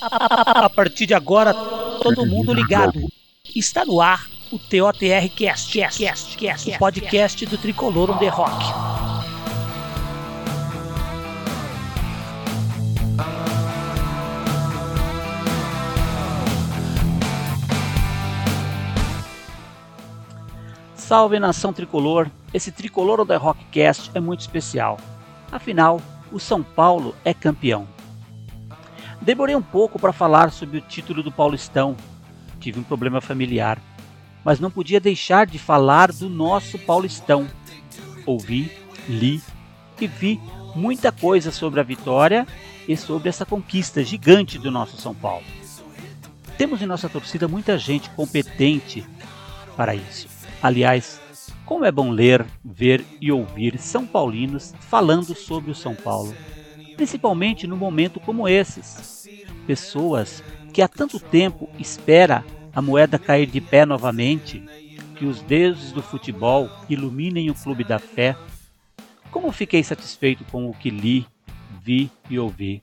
A partir de agora, todo mundo ligado. Está no ar o TOTR Cast, Cast, Cast, Cast, o podcast do Tricolor the Rock. Salve nação tricolor! Esse Tricolor on the Rockcast é muito especial. Afinal, o São Paulo é campeão. Demorei um pouco para falar sobre o título do Paulistão. Tive um problema familiar, mas não podia deixar de falar do nosso Paulistão. Ouvi, li e vi muita coisa sobre a vitória e sobre essa conquista gigante do nosso São Paulo. Temos em nossa torcida muita gente competente para isso. Aliás, como é bom ler, ver e ouvir São Paulinos falando sobre o São Paulo, principalmente num momento como esses. Pessoas que há tanto tempo espera a moeda cair de pé novamente, que os deuses do futebol iluminem o clube da fé. Como fiquei satisfeito com o que li, vi e ouvi.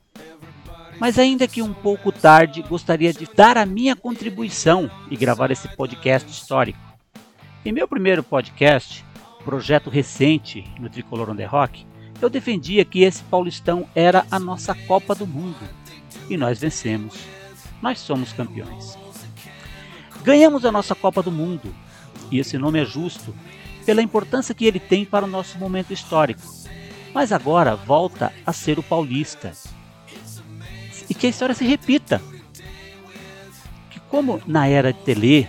Mas ainda que um pouco tarde, gostaria de dar a minha contribuição e gravar esse podcast histórico. Em meu primeiro podcast, projeto recente no Tricolor on the Rock, eu defendia que esse Paulistão era a nossa Copa do Mundo. E nós vencemos. Nós somos campeões. Ganhamos a nossa Copa do Mundo, e esse nome é justo pela importância que ele tem para o nosso momento histórico. Mas agora volta a ser o paulista. E que a história se repita. Que como na era de Tele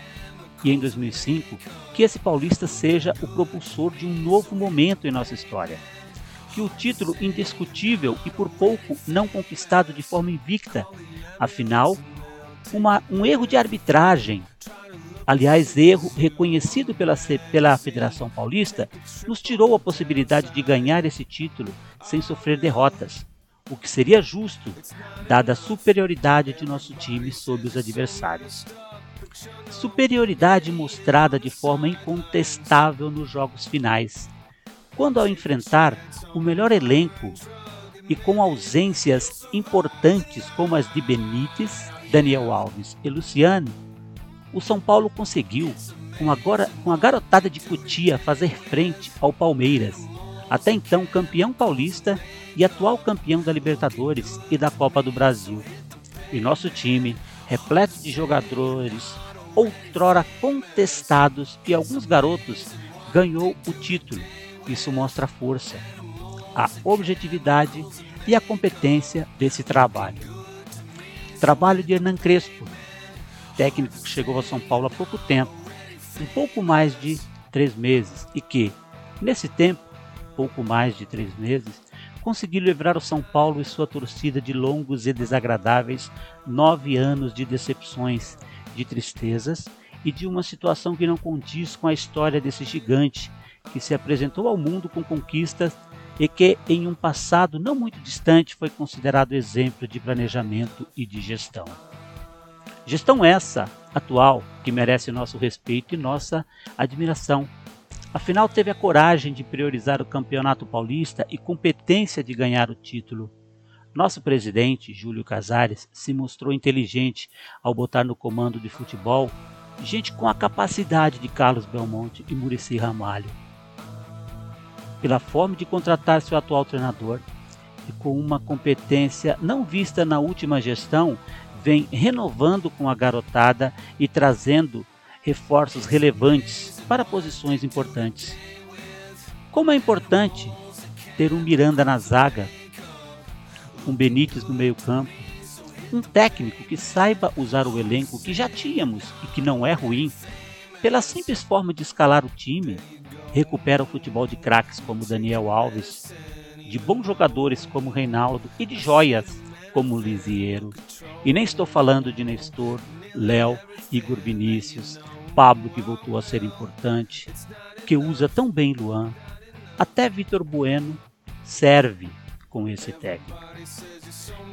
e em 2005, que esse paulista seja o propulsor de um novo momento em nossa história. Que o título indiscutível e por pouco não conquistado de forma invicta, afinal, uma, um erro de arbitragem, aliás, erro reconhecido pela, pela Federação Paulista, nos tirou a possibilidade de ganhar esse título sem sofrer derrotas, o que seria justo, dada a superioridade de nosso time sobre os adversários. Superioridade mostrada de forma incontestável nos jogos finais, quando ao enfrentar o melhor elenco e com ausências importantes como as de Benítez, Daniel Alves e Luciano, o São Paulo conseguiu, com, agora, com a garotada de Cutia, fazer frente ao Palmeiras, até então campeão paulista e atual campeão da Libertadores e da Copa do Brasil. E nosso time, repleto de jogadores outrora contestados e alguns garotos, ganhou o título. Isso mostra a força, a objetividade e a competência desse trabalho. Trabalho de Hernan Crespo, técnico que chegou a São Paulo há pouco tempo, um pouco mais de três meses, e que, nesse tempo, pouco mais de três meses, conseguiu livrar o São Paulo e sua torcida de longos e desagradáveis nove anos de decepções de tristezas e de uma situação que não condiz com a história desse gigante que se apresentou ao mundo com conquistas e que, em um passado não muito distante, foi considerado exemplo de planejamento e de gestão. Gestão essa, atual, que merece nosso respeito e nossa admiração. Afinal, teve a coragem de priorizar o Campeonato Paulista e competência de ganhar o título. Nosso presidente, Júlio Casares, se mostrou inteligente ao botar no comando de futebol gente com a capacidade de Carlos Belmonte e Murici Ramalho. Pela forma de contratar seu atual treinador e com uma competência não vista na última gestão, vem renovando com a garotada e trazendo reforços relevantes para posições importantes. Como é importante ter um Miranda na zaga um Benítez no meio-campo, um técnico que saiba usar o elenco que já tínhamos e que não é ruim, pela simples forma de escalar o time, recupera o futebol de craques como Daniel Alves, de bons jogadores como Reinaldo e de joias como Lisiero. E nem estou falando de Nestor, Léo, Igor Vinícius, Pablo que voltou a ser importante, que usa tão bem Luan, até Vitor Bueno serve com esse técnico.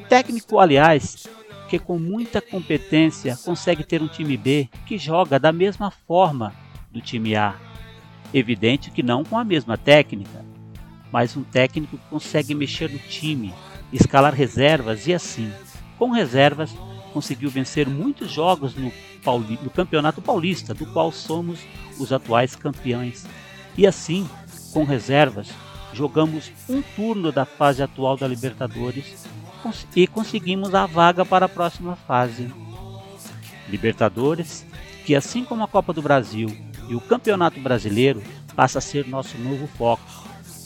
Técnico, aliás, que com muita competência consegue ter um time B que joga da mesma forma do time A. Evidente que não com a mesma técnica, mas um técnico que consegue mexer no time, escalar reservas e assim, com reservas, conseguiu vencer muitos jogos no, Pauli no Campeonato Paulista, do qual somos os atuais campeões. E assim, com reservas, jogamos um turno da fase atual da Libertadores e conseguimos a vaga para a próxima fase. Libertadores, que assim como a Copa do Brasil e o Campeonato Brasileiro, passa a ser nosso novo foco.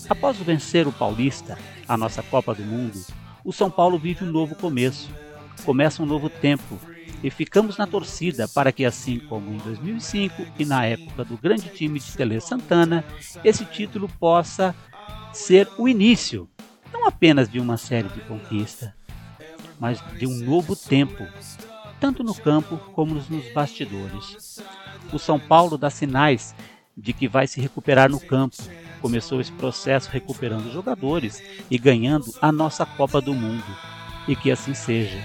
Após vencer o Paulista, a nossa Copa do Mundo, o São Paulo vive um novo começo. Começa um novo tempo e ficamos na torcida para que, assim como em 2005 e na época do grande time de Tele Santana, esse título possa ser o início, não apenas de uma série de conquistas, mas de um novo tempo, tanto no campo como nos bastidores. O São Paulo dá sinais de que vai se recuperar no campo. Começou esse processo recuperando jogadores e ganhando a nossa Copa do Mundo. E que assim seja.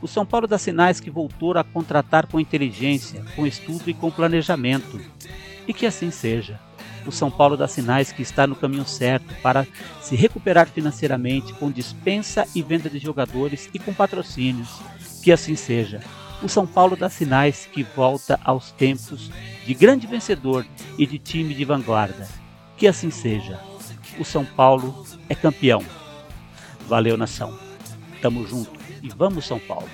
O São Paulo dá sinais que voltou a contratar com inteligência, com estudo e com planejamento. E que assim seja. O São Paulo dá sinais que está no caminho certo para se recuperar financeiramente com dispensa e venda de jogadores e com patrocínios. Que assim seja. O São Paulo dá sinais que volta aos tempos de grande vencedor e de time de vanguarda. Que assim seja. O São Paulo é campeão. Valeu, nação. Tamo junto e vamos, São Paulo.